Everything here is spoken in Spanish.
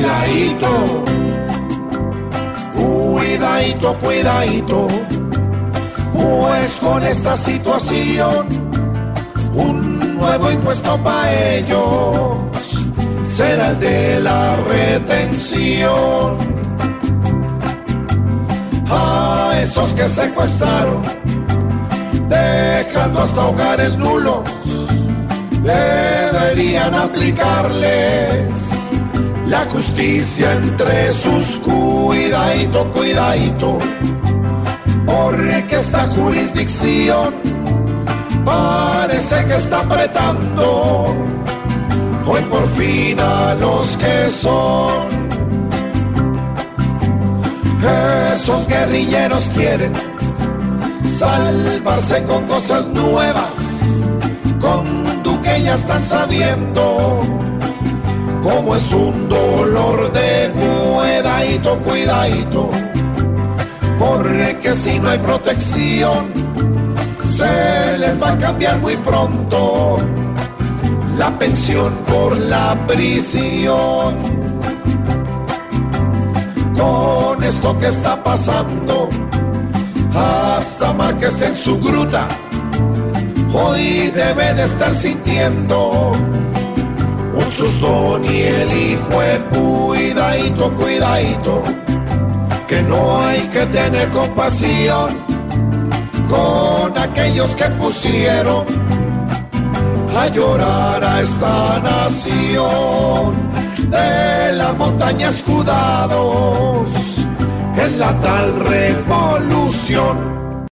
Cuidadito, cuidadito, cuidadito, pues con esta situación, un nuevo impuesto para ellos será el de la retención. A esos que secuestraron, dejando hasta hogares nulos, deberían aplicarles la justicia entre sus cuidadito, cuidadito, porque esta jurisdicción parece que está apretando hoy por fin a los que son. Esos guerrilleros quieren salvarse con cosas nuevas, con Duque ya están sabiendo como es un dolor de cuidadito, cuidadito, porque si no hay protección, se les va a cambiar muy pronto la pensión por la prisión. Con esto que está pasando, hasta Márquez en su gruta, hoy debe de estar sintiendo un sustón y el hijo de cuidadito, cuidadito, que no hay que tener compasión con aquellos que pusieron a llorar a esta nación. De la montaña escudados en la tal revolución